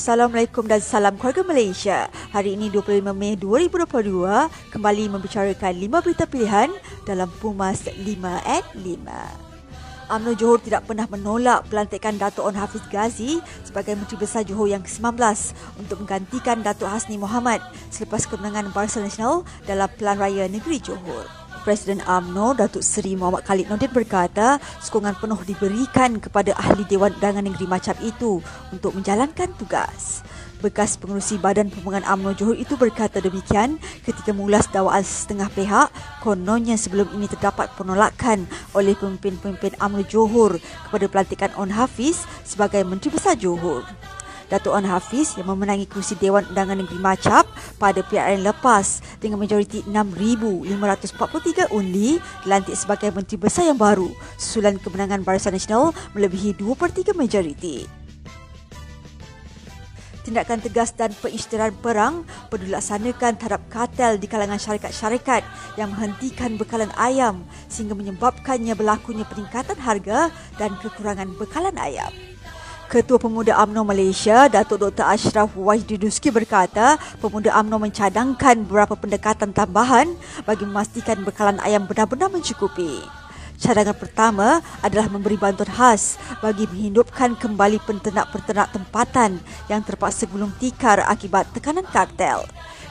Assalamualaikum dan salam keluarga Malaysia. Hari ini 25 Mei 2022 kembali membicarakan 5 berita pilihan dalam Pumas 5 at 5. UMNO Johor tidak pernah menolak pelantikan Datuk On Hafiz Ghazi sebagai Menteri Besar Johor yang ke-19 untuk menggantikan Datuk Hasni Mohamad selepas kemenangan Barisan Nasional dalam Pelan Raya Negeri Johor. Presiden AMNO Datuk Seri Muhammad Khalid Nordin berkata sokongan penuh diberikan kepada ahli Dewan Undangan Negeri macam itu untuk menjalankan tugas. Bekas pengurusi Badan Pembangunan AMNO Johor itu berkata demikian ketika mengulas dakwaan setengah pihak kononnya sebelum ini terdapat penolakan oleh pemimpin-pemimpin AMNO Johor kepada pelantikan On Hafiz sebagai Menteri Besar Johor. Datuk An Hafiz yang memenangi kursi Dewan Undangan Negeri Macap pada PRN lepas dengan majoriti 6,543 undi dilantik sebagai Menteri Besar yang baru susulan kemenangan Barisan Nasional melebihi 2 per 3 majoriti. Tindakan tegas dan pengisytiharan perang perlu dilaksanakan terhadap kartel di kalangan syarikat-syarikat yang menghentikan bekalan ayam sehingga menyebabkannya berlakunya peningkatan harga dan kekurangan bekalan ayam. Ketua Pemuda AMNO Malaysia, Datuk Dr. Ashraf Wajdiduski berkata, Pemuda AMNO mencadangkan beberapa pendekatan tambahan bagi memastikan bekalan ayam benar-benar mencukupi. Cadangan pertama adalah memberi bantuan khas bagi menghidupkan kembali penternak-penternak tempatan yang terpaksa gulung tikar akibat tekanan kartel.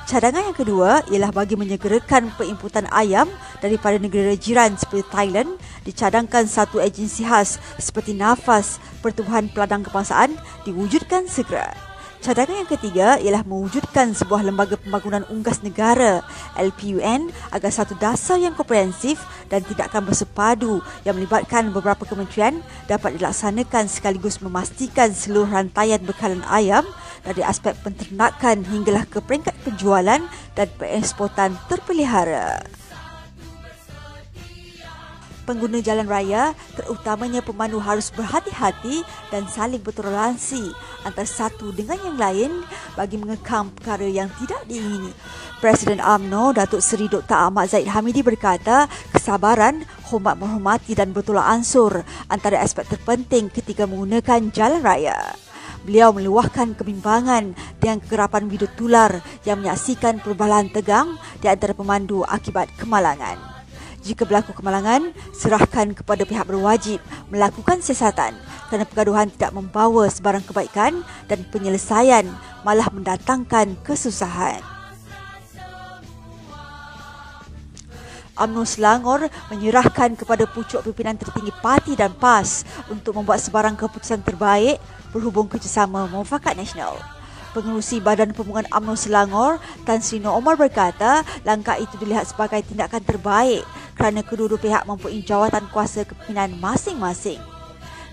Cadangan yang kedua ialah bagi menyegerakan penginputan ayam daripada negara jiran seperti Thailand dicadangkan satu agensi khas seperti Nafas Pertubuhan Peladang Kebangsaan diwujudkan segera. Cadangan yang ketiga ialah mewujudkan sebuah lembaga pembangunan unggas negara LPUN agar satu dasar yang komprehensif dan tidak akan bersepadu yang melibatkan beberapa kementerian dapat dilaksanakan sekaligus memastikan seluruh rantaian bekalan ayam dari aspek penternakan hinggalah ke peringkat penjualan dan pengeksportan terpelihara. Pengguna jalan raya, terutamanya pemandu harus berhati-hati dan saling bertoleransi antara satu dengan yang lain bagi mengekang perkara yang tidak diingini. Presiden AMNO, Datuk Seri Dr. Ahmad Zaid Hamidi berkata, kesabaran, hormat menghormati dan bertolak ansur antara aspek terpenting ketika menggunakan jalan raya. Beliau meluahkan kebimbangan dengan kegerapan bidut tular yang menyaksikan perubahan tegang di antara pemandu akibat kemalangan. Jika berlaku kemalangan, serahkan kepada pihak berwajib melakukan siasatan kerana pergaduhan tidak membawa sebarang kebaikan dan penyelesaian malah mendatangkan kesusahan. UMNO Selangor menyerahkan kepada pucuk pimpinan tertinggi parti dan PAS untuk membuat sebarang keputusan terbaik berhubung kerjasama mufakat nasional. Pengurusi Badan Pembangunan UMNO Selangor, Tan Sri Nur Omar berkata, langkah itu dilihat sebagai tindakan terbaik kerana kedua-dua pihak mempunyai jawatan kuasa kepimpinan masing-masing.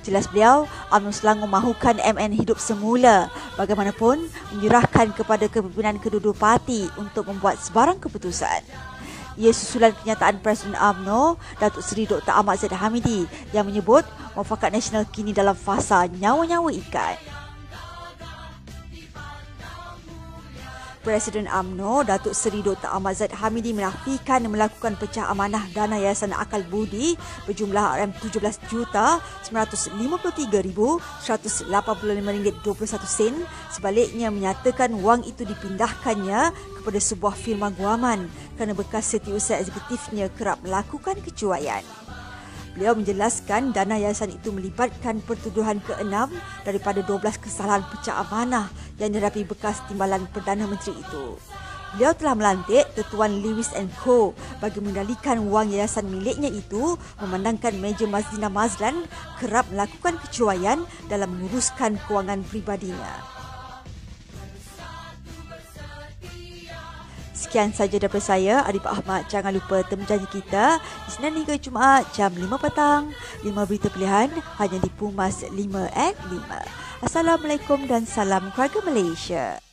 Jelas beliau, UMNO Selangor mahukan MN hidup semula bagaimanapun menyerahkan kepada kepimpinan kedua-dua parti untuk membuat sebarang keputusan. Ia susulan kenyataan Presiden UMNO, Datuk Seri Dr. Ahmad Zaid Hamidi yang menyebut mufakat nasional kini dalam fasa nyawa-nyawa ikat. Presiden AMNO Datuk Seri Dr. Ahmad Zaid Hamidi menafikan melakukan pecah amanah dana Yayasan Akal Budi berjumlah RM17,933,185.21 sebaliknya menyatakan wang itu dipindahkannya kepada sebuah firma guaman kerana bekas setiausaha eksekutifnya kerap melakukan kecuaian. Beliau menjelaskan dana yayasan itu melibatkan pertuduhan ke-6 daripada 12 kesalahan pecah amanah yang dihadapi bekas timbalan Perdana Menteri itu. Beliau telah melantik Tetuan Lewis and Co bagi mengendalikan wang yayasan miliknya itu memandangkan meja Mazdina Mazlan kerap melakukan kecuaian dalam menguruskan kewangan pribadinya. Sekian saja daripada saya, Arif Ahmad. Jangan lupa temu janji kita di Senin hingga Jumaat jam 5 petang. 5 berita pilihan hanya di Pumas 5 at 5. Assalamualaikum dan salam keluarga Malaysia.